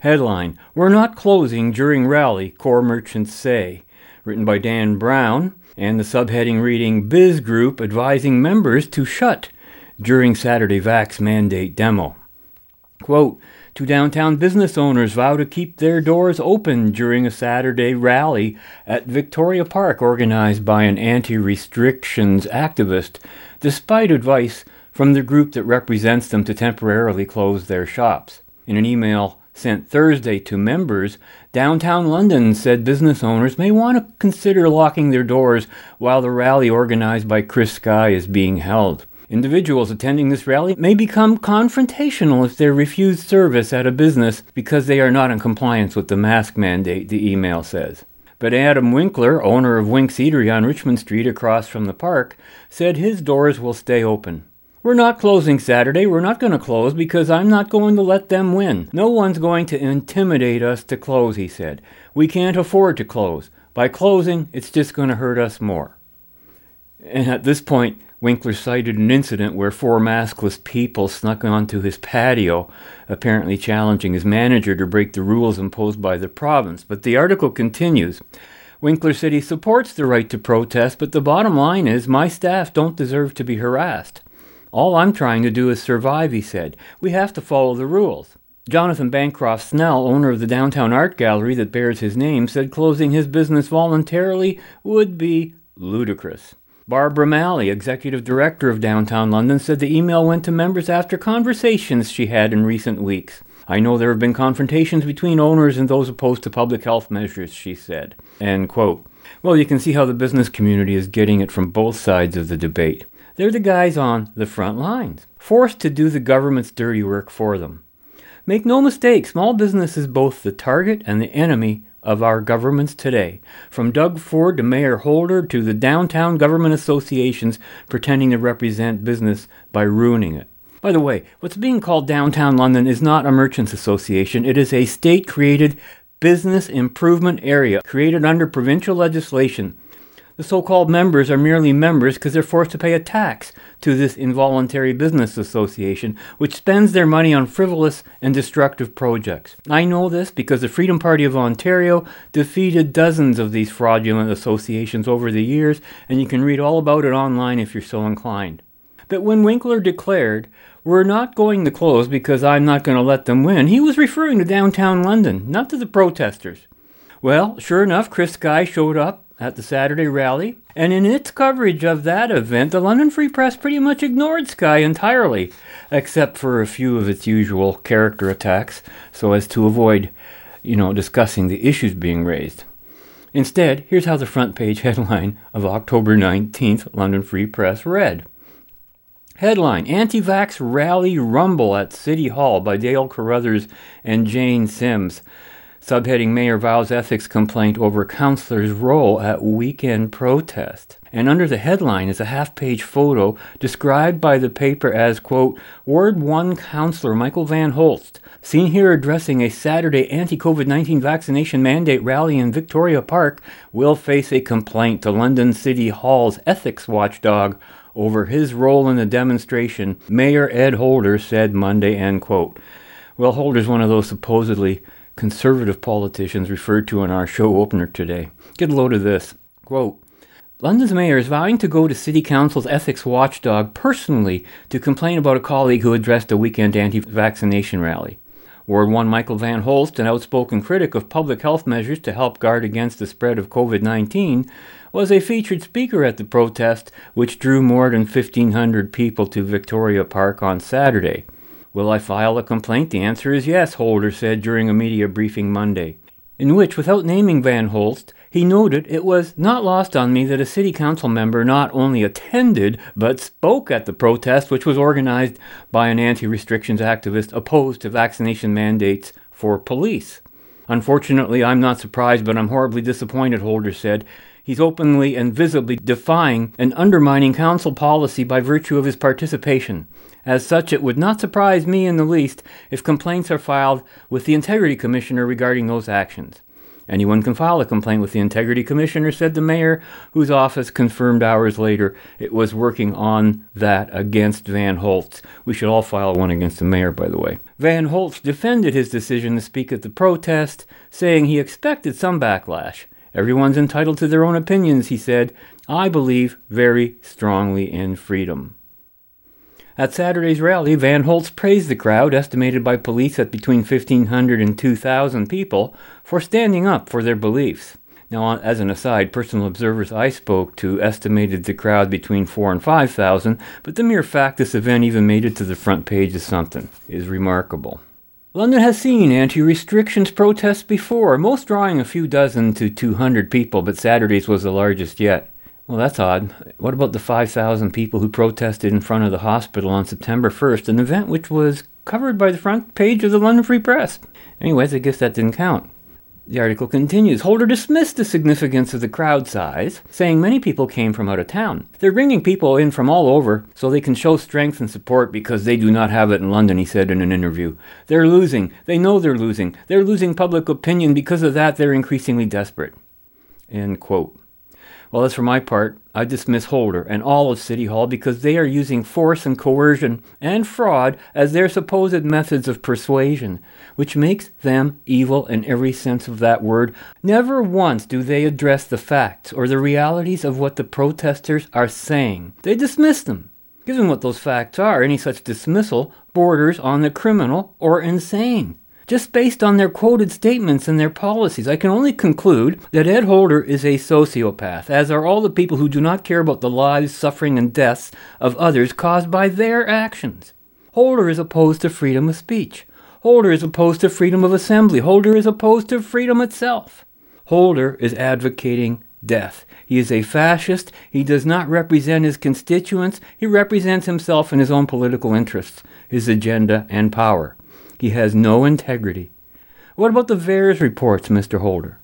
Headline We're not closing during rally, core merchants say. Written by Dan Brown, and the subheading reading Biz Group advising members to shut during Saturday Vax mandate demo. Quote, Two downtown business owners vow to keep their doors open during a Saturday rally at Victoria Park organized by an anti restrictions activist, despite advice from the group that represents them to temporarily close their shops. In an email sent Thursday to members, Downtown London said business owners may want to consider locking their doors while the rally organized by Chris Sky is being held. Individuals attending this rally may become confrontational if they're refused service at a business because they are not in compliance with the mask mandate, the email says. But Adam Winkler, owner of Wink's Eatery on Richmond Street across from the park, said his doors will stay open. We're not closing Saturday. We're not going to close because I'm not going to let them win. No one's going to intimidate us to close, he said. We can't afford to close. By closing, it's just going to hurt us more. And at this point, Winkler cited an incident where four maskless people snuck onto his patio, apparently challenging his manager to break the rules imposed by the province. But the article continues. Winkler said he supports the right to protest, but the bottom line is my staff don't deserve to be harassed. All I'm trying to do is survive, he said. We have to follow the rules. Jonathan Bancroft Snell, owner of the downtown art gallery that bears his name, said closing his business voluntarily would be ludicrous. Barbara Maly, executive director of Downtown London, said the email went to members after conversations she had in recent weeks. I know there have been confrontations between owners and those opposed to public health measures, she said. End quote. Well, you can see how the business community is getting it from both sides of the debate. They're the guys on the front lines, forced to do the government's dirty work for them. Make no mistake, small business is both the target and the enemy of our governments today, from Doug Ford to Mayor Holder to the downtown government associations pretending to represent business by ruining it. By the way, what's being called Downtown London is not a merchants association. It is a state created business improvement area created under provincial legislation. The so called members are merely members because they're forced to pay a tax to this involuntary business association, which spends their money on frivolous and destructive projects. I know this because the Freedom Party of Ontario defeated dozens of these fraudulent associations over the years, and you can read all about it online if you're so inclined. But when Winkler declared, We're not going to close because I'm not going to let them win, he was referring to downtown London, not to the protesters. Well, sure enough, Chris Sky showed up at the Saturday rally, and in its coverage of that event, the London Free Press pretty much ignored Sky entirely, except for a few of its usual character attacks, so as to avoid, you know, discussing the issues being raised. Instead, here's how the front page headline of October 19th London Free Press read. Headline Anti Vax Rally Rumble at City Hall by Dale Carruthers and Jane Sims. Subheading Mayor vows ethics complaint over councillor's role at weekend protest. And under the headline is a half page photo described by the paper as, quote, Ward 1 Councillor Michael Van Holst, seen here addressing a Saturday anti COVID 19 vaccination mandate rally in Victoria Park, will face a complaint to London City Hall's ethics watchdog over his role in the demonstration, Mayor Ed Holder said Monday, end quote. Well, Holder's one of those supposedly conservative politicians referred to in our show opener today. Get a load of this. Quote, London's mayor is vowing to go to City Council's ethics watchdog personally to complain about a colleague who addressed a weekend anti vaccination rally. Ward 1 Michael Van Holst, an outspoken critic of public health measures to help guard against the spread of COVID 19, was a featured speaker at the protest, which drew more than 1,500 people to Victoria Park on Saturday. Will I file a complaint? The answer is yes, Holder said during a media briefing Monday, in which, without naming Van Holst, he noted it was not lost on me that a city council member not only attended but spoke at the protest, which was organized by an anti restrictions activist opposed to vaccination mandates for police. Unfortunately, I'm not surprised, but I'm horribly disappointed, Holder said. He's openly and visibly defying and undermining council policy by virtue of his participation. As such, it would not surprise me in the least if complaints are filed with the Integrity Commissioner regarding those actions. Anyone can file a complaint with the Integrity Commissioner, said the mayor, whose office confirmed hours later it was working on that against Van Holst. We should all file one against the mayor, by the way. Van Holst defended his decision to speak at the protest, saying he expected some backlash. Everyone's entitled to their own opinions, he said. I believe very strongly in freedom. At Saturday's rally, Van Holst praised the crowd, estimated by police at between 1,500 and 2,000 people, for standing up for their beliefs. Now, as an aside, personal observers I spoke to estimated the crowd between 4 and 5,000, but the mere fact this event even made it to the front page of something is remarkable. London has seen anti restrictions protests before, most drawing a few dozen to 200 people, but Saturday's was the largest yet. Well, that's odd. What about the 5,000 people who protested in front of the hospital on September 1st, an event which was covered by the front page of the London Free Press? Anyways, I guess that didn't count. The article continues Holder dismissed the significance of the crowd size, saying many people came from out of town. They're bringing people in from all over so they can show strength and support because they do not have it in London, he said in an interview. They're losing. They know they're losing. They're losing public opinion. Because of that, they're increasingly desperate. End quote. Well, as for my part, I dismiss Holder and all of City Hall because they are using force and coercion and fraud as their supposed methods of persuasion, which makes them evil in every sense of that word. Never once do they address the facts or the realities of what the protesters are saying. They dismiss them. Given what those facts are, any such dismissal borders on the criminal or insane. Just based on their quoted statements and their policies. I can only conclude that Ed Holder is a sociopath, as are all the people who do not care about the lives, suffering, and deaths of others caused by their actions. Holder is opposed to freedom of speech. Holder is opposed to freedom of assembly. Holder is opposed to freedom itself. Holder is advocating death. He is a fascist. He does not represent his constituents. He represents himself and his own political interests, his agenda, and power. He has no integrity. What about the various reports, Mr. Holder?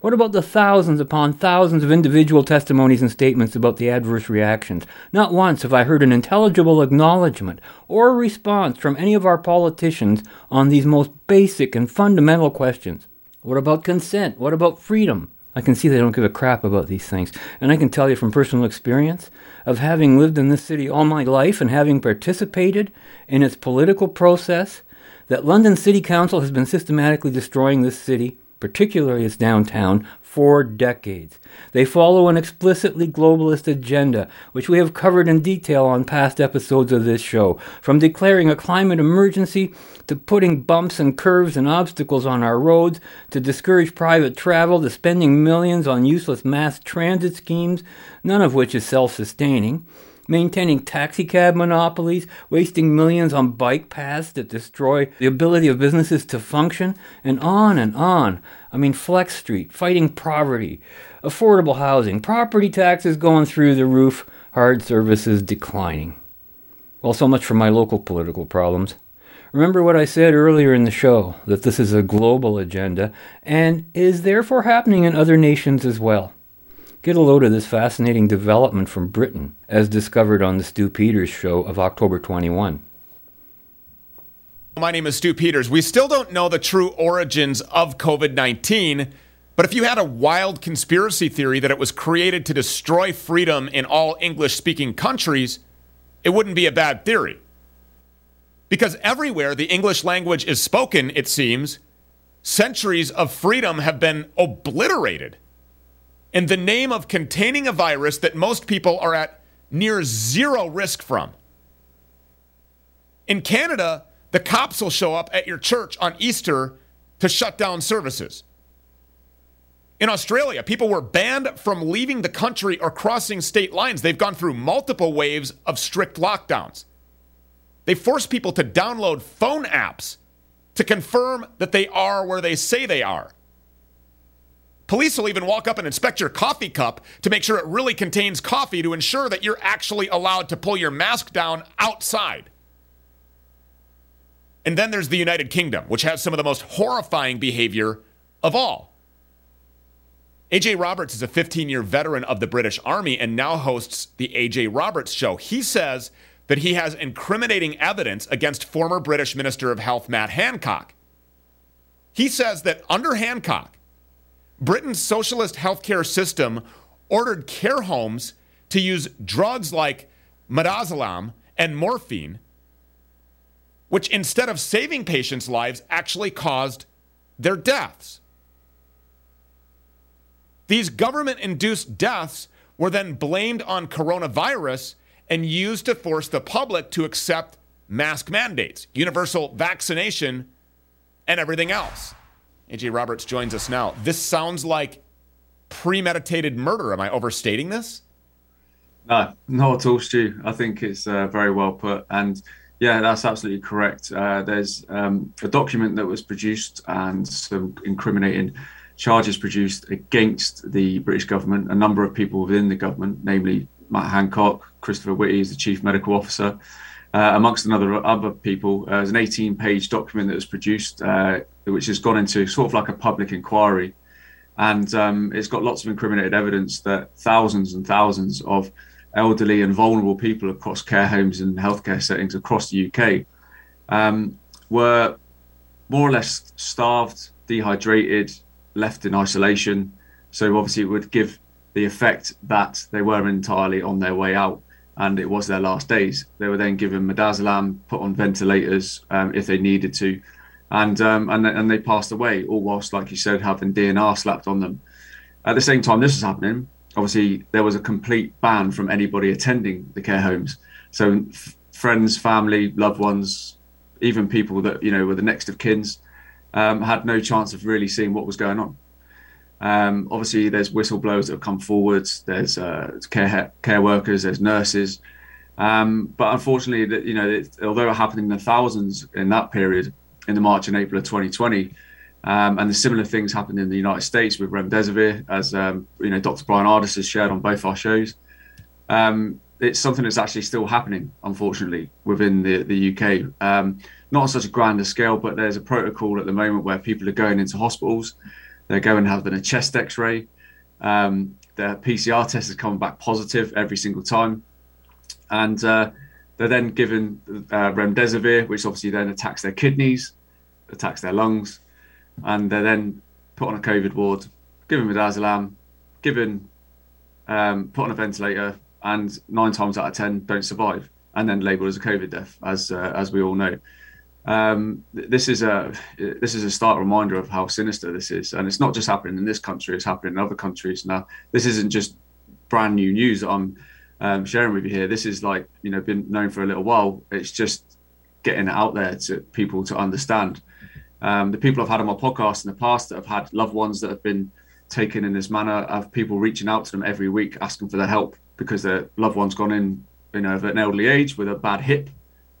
What about the thousands upon thousands of individual testimonies and statements about the adverse reactions? Not once have I heard an intelligible acknowledgement or response from any of our politicians on these most basic and fundamental questions. What about consent? What about freedom? I can see they don't give a crap about these things. And I can tell you from personal experience of having lived in this city all my life and having participated in its political process that London City Council has been systematically destroying this city, particularly its downtown, for decades. They follow an explicitly globalist agenda, which we have covered in detail on past episodes of this show, from declaring a climate emergency to putting bumps and curves and obstacles on our roads, to discourage private travel, to spending millions on useless mass transit schemes, none of which is self sustaining maintaining taxicab monopolies, wasting millions on bike paths that destroy the ability of businesses to function, and on and on. I mean, Flex Street, fighting poverty, affordable housing, property taxes going through the roof, hard services declining. Well, so much for my local political problems. Remember what I said earlier in the show that this is a global agenda and is therefore happening in other nations as well. Get a load of this fascinating development from Britain, as discovered on the Stu Peters show of October 21. My name is Stu Peters. We still don't know the true origins of COVID 19, but if you had a wild conspiracy theory that it was created to destroy freedom in all English speaking countries, it wouldn't be a bad theory. Because everywhere the English language is spoken, it seems, centuries of freedom have been obliterated in the name of containing a virus that most people are at near zero risk from. In Canada, the cops will show up at your church on Easter to shut down services. In Australia, people were banned from leaving the country or crossing state lines. They've gone through multiple waves of strict lockdowns. They force people to download phone apps to confirm that they are where they say they are. Police will even walk up and inspect your coffee cup to make sure it really contains coffee to ensure that you're actually allowed to pull your mask down outside. And then there's the United Kingdom, which has some of the most horrifying behavior of all. AJ Roberts is a 15 year veteran of the British Army and now hosts the AJ Roberts Show. He says that he has incriminating evidence against former British Minister of Health Matt Hancock. He says that under Hancock, Britain's socialist healthcare system ordered care homes to use drugs like midazolam and morphine which instead of saving patients' lives actually caused their deaths. These government induced deaths were then blamed on coronavirus and used to force the public to accept mask mandates, universal vaccination, and everything else. AJ Roberts joins us now. This sounds like premeditated murder. Am I overstating this? No, not at all, Stu. I think it's uh, very well put. And yeah, that's absolutely correct. Uh, there's um, a document that was produced and some incriminating charges produced against the British government. A number of people within the government, namely Matt Hancock, Christopher Whitty is the chief medical officer, uh, amongst another other people. Uh, there's an 18-page document that was produced, uh, which has gone into sort of like a public inquiry, and um, it's got lots of incriminated evidence that thousands and thousands of elderly and vulnerable people across care homes and healthcare settings across the UK um, were more or less starved, dehydrated, left in isolation. So obviously, it would give the effect that they were entirely on their way out, and it was their last days. They were then given midazolam, put on ventilators um, if they needed to, and um, and and they passed away, all whilst, like you said, having DNR slapped on them. At the same time, this was happening obviously there was a complete ban from anybody attending the care homes. So f- friends, family, loved ones, even people that you know were the next of kins, um, had no chance of really seeing what was going on. Um, obviously, there's whistleblowers that have come forwards. There's uh, care care workers. There's nurses. Um, but unfortunately, that you know, it, although it happened in the thousands in that period, in the March and April of 2020, um, and the similar things happened in the United States with remdesivir, as um, you know, Dr. Bryan Ardis has shared on both our shows. Um, it's something that's actually still happening, unfortunately, within the the UK. Um, not on such a grander scale, but there's a protocol at the moment where people are going into hospitals they're going having a chest X-ray. Um, their PCR test is coming back positive every single time, and uh, they're then given uh, remdesivir, which obviously then attacks their kidneys, attacks their lungs, and they're then put on a COVID ward, given midazolam, given um, put on a ventilator, and nine times out of ten don't survive, and then labelled as a COVID death, as uh, as we all know um, this is a this is a stark reminder of how sinister this is, and it's not just happening in this country; it's happening in other countries. Now, this isn't just brand new news that I'm um, sharing with you here. This is like you know been known for a little while. It's just getting it out there to people to understand. Um, the people I've had on my podcast in the past that have had loved ones that have been taken in this manner, have people reaching out to them every week asking for their help because their loved one's gone in, you know, at an elderly age with a bad hip.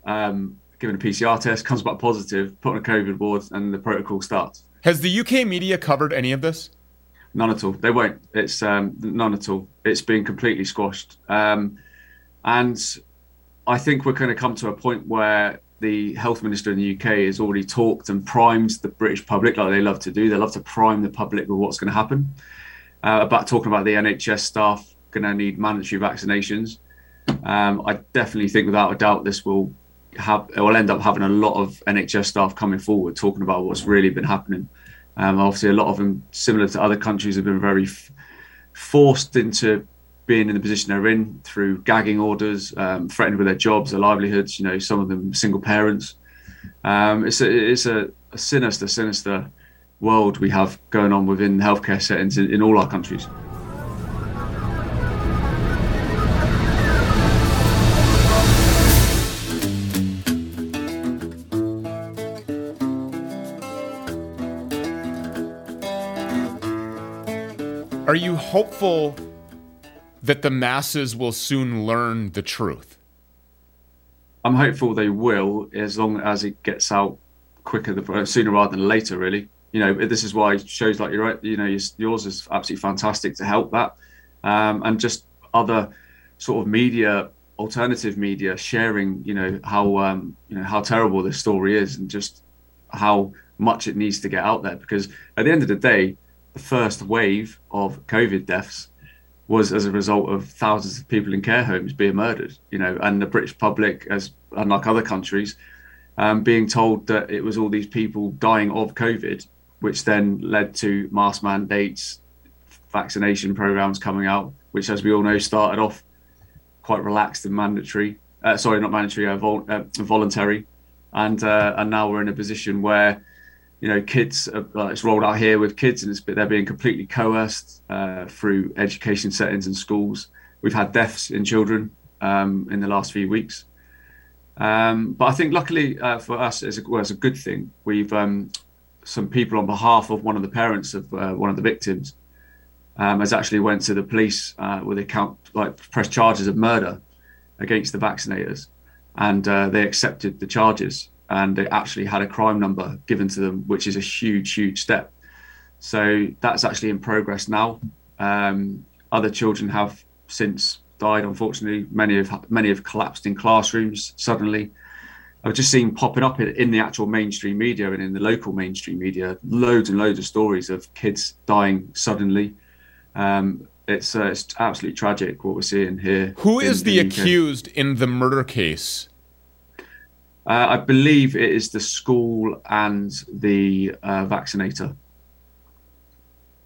Um, given a PCR test, comes back positive, put on a COVID ward, and the protocol starts. Has the UK media covered any of this? None at all. They won't. It's um, none at all. It's been completely squashed. Um, and I think we're going to come to a point where the health minister in the UK has already talked and primed the British public, like they love to do. They love to prime the public with what's going to happen. Uh, about talking about the NHS staff going to need mandatory vaccinations. Um, I definitely think, without a doubt, this will have will end up having a lot of NHS staff coming forward talking about what's really been happening. Um, obviously, a lot of them, similar to other countries, have been very f- forced into being in the position they're in through gagging orders, um, threatened with their jobs, their livelihoods. You know, some of them single parents. Um, it's a it's a, a, sinister, sinister world we have going on within healthcare settings in, in all our countries. Are you hopeful that the masses will soon learn the truth? I'm hopeful they will, as long as it gets out quicker, sooner rather than later. Really, you know, this is why shows like you're right. You know, yours is absolutely fantastic to help that, um, and just other sort of media, alternative media, sharing, you know, how um, you know how terrible this story is, and just how much it needs to get out there. Because at the end of the day, first wave of COVID deaths was as a result of thousands of people in care homes being murdered, you know, and the British public, as unlike other countries, um, being told that it was all these people dying of COVID, which then led to mask mandates, vaccination programs coming out, which, as we all know, started off quite relaxed and mandatory. Uh, sorry, not mandatory, uh, vol- uh, voluntary, and uh, and now we're in a position where you know, kids, uh, it's rolled out here with kids and it's, they're being completely coerced uh, through education settings and schools. We've had deaths in children um, in the last few weeks. Um, but I think luckily uh, for us, it's a, well, it's a good thing. We've um, some people on behalf of one of the parents of uh, one of the victims um, has actually went to the police uh, with account like press charges of murder against the vaccinators, and uh, they accepted the charges and they actually had a crime number given to them, which is a huge, huge step. So that's actually in progress now. Um, other children have since died, unfortunately. Many have many have collapsed in classrooms suddenly. I've just seen popping up in, in, the actual mainstream media and in the local mainstream media loads and loads of stories of kids dying suddenly. Um, it's uh, it's absolutely tragic what we're seeing here. Who is the accused in the murder case? Uh, I believe it is the school and the uh, vaccinator.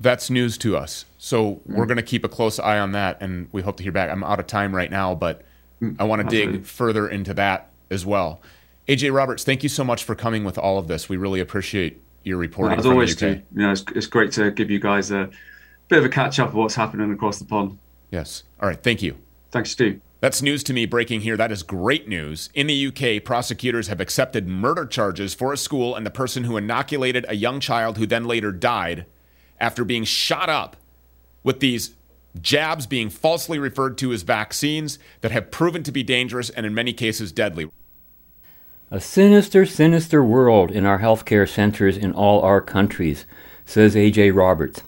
That's news to us. So mm. we're going to keep a close eye on that, and we hope to hear back. I'm out of time right now, but mm, I want to dig further into that as well. AJ Roberts, thank you so much for coming with all of this. We really appreciate your reporting. As always, too. You know, it's, it's great to give you guys a bit of a catch up of what's happening across the pond. Yes. All right. Thank you. Thanks, Stu. That's news to me breaking here. That is great news. In the UK, prosecutors have accepted murder charges for a school and the person who inoculated a young child who then later died after being shot up with these jabs being falsely referred to as vaccines that have proven to be dangerous and in many cases deadly. A sinister, sinister world in our healthcare centers in all our countries, says A.J. Roberts.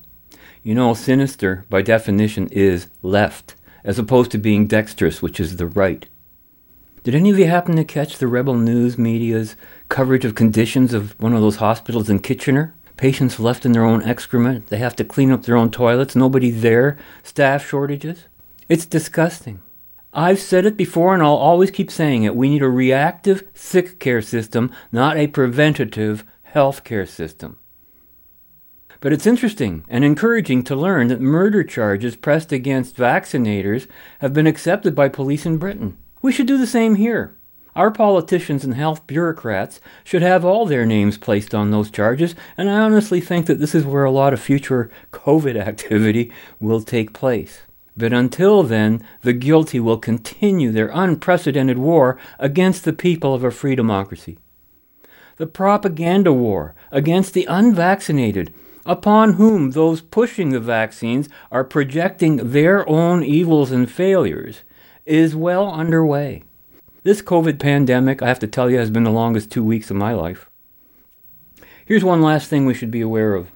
You know, sinister, by definition, is left as opposed to being dexterous, which is the right. Did any of you happen to catch the Rebel News media's coverage of conditions of one of those hospitals in Kitchener? Patients left in their own excrement, they have to clean up their own toilets, nobody there, staff shortages. It's disgusting. I've said it before and I'll always keep saying it. We need a reactive sick care system, not a preventative health care system. But it's interesting and encouraging to learn that murder charges pressed against vaccinators have been accepted by police in Britain. We should do the same here. Our politicians and health bureaucrats should have all their names placed on those charges, and I honestly think that this is where a lot of future COVID activity will take place. But until then, the guilty will continue their unprecedented war against the people of a free democracy. The propaganda war against the unvaccinated upon whom those pushing the vaccines are projecting their own evils and failures, is well underway. This COVID pandemic, I have to tell you, has been the longest two weeks of my life. Here's one last thing we should be aware of.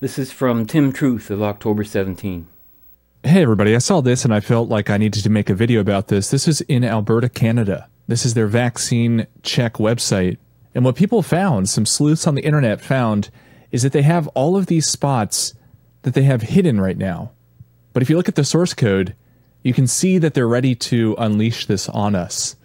This is from Tim Truth of October 17. Hey, everybody, I saw this and I felt like I needed to make a video about this. This is in Alberta, Canada. This is their vaccine check website. And what people found, some sleuths on the internet found, is that they have all of these spots that they have hidden right now. But if you look at the source code, you can see that they're ready to unleash this on us.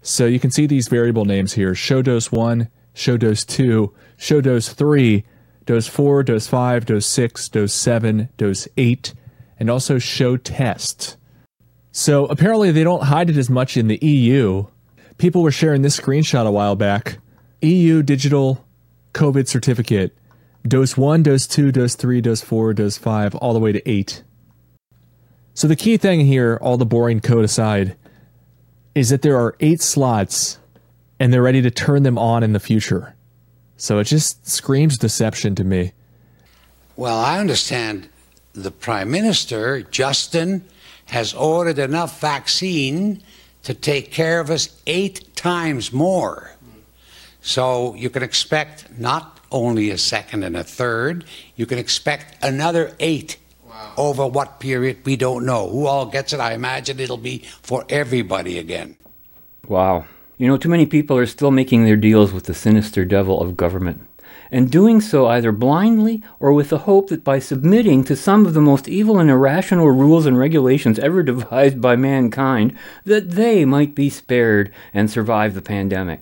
So you can see these variable names here show dose 1, show dose 2, show dose 3, dose 4, dose 5, dose 6, dose 7, dose 8, and also show test. So apparently they don't hide it as much in the EU. People were sharing this screenshot a while back. EU digital COVID certificate dose 1, dose 2, dose 3, dose 4, dose 5, all the way to 8. So the key thing here, all the boring code aside, is that there are 8 slots and they're ready to turn them on in the future. So it just screams deception to me. Well, I understand the Prime Minister, Justin, has ordered enough vaccine to take care of us eight times more. So you can expect not only a second and a third. You can expect another eight wow. over what period we don't know. Who all gets it? I imagine it'll be for everybody again. Wow. You know, too many people are still making their deals with the sinister devil of government, and doing so either blindly or with the hope that by submitting to some of the most evil and irrational rules and regulations ever devised by mankind, that they might be spared and survive the pandemic.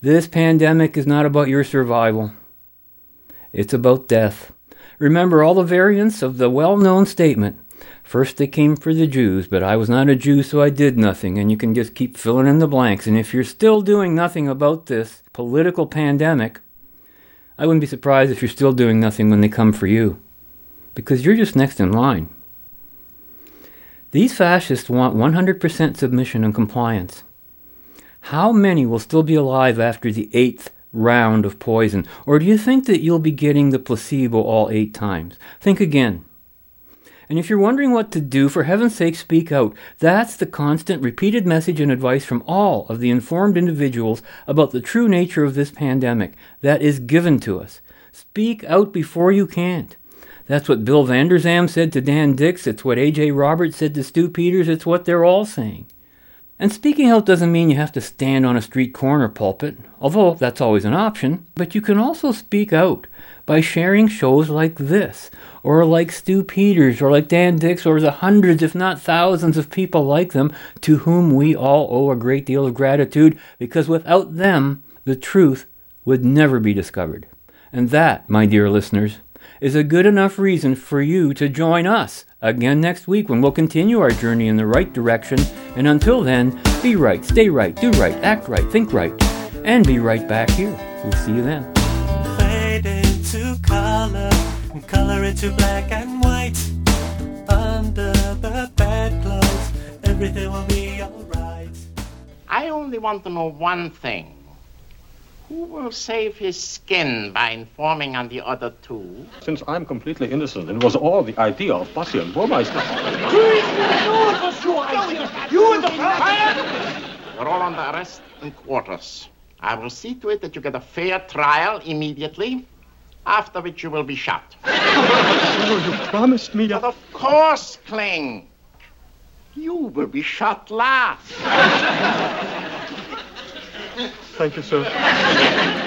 This pandemic is not about your survival. It's about death. Remember all the variants of the well known statement First they came for the Jews, but I was not a Jew, so I did nothing. And you can just keep filling in the blanks. And if you're still doing nothing about this political pandemic, I wouldn't be surprised if you're still doing nothing when they come for you. Because you're just next in line. These fascists want 100% submission and compliance. How many will still be alive after the eighth round of poison? Or do you think that you'll be getting the placebo all eight times? Think again. And if you're wondering what to do, for heaven's sake, speak out. That's the constant, repeated message and advice from all of the informed individuals about the true nature of this pandemic that is given to us. Speak out before you can't. That's what Bill Vander Zalm said to Dan Dix. It's what A.J. Roberts said to Stu Peters. It's what they're all saying. And speaking out doesn't mean you have to stand on a street corner pulpit, although that's always an option, but you can also speak out by sharing shows like this, or like Stu Peters, or like Dan Dix, or the hundreds, if not thousands, of people like them to whom we all owe a great deal of gratitude, because without them, the truth would never be discovered. And that, my dear listeners, is a good enough reason for you to join us again next week when we'll continue our journey in the right direction. And until then, be right, stay right, do right, act right, think right, and be right back here. We'll see you then. Fade into color, and color into black and white. Under the bedclothes, everything will be alright. I only want to know one thing. Who will save his skin by informing on the other two? Since I'm completely innocent, it was all the idea of Bassi and Burmeister. You and the fire! You're all under arrest in quarters. I will see to it that you get a fair trial immediately, after which you will be shot. Oh, you promised me. But of course, Klink. You will be shot last. Thank you, sir.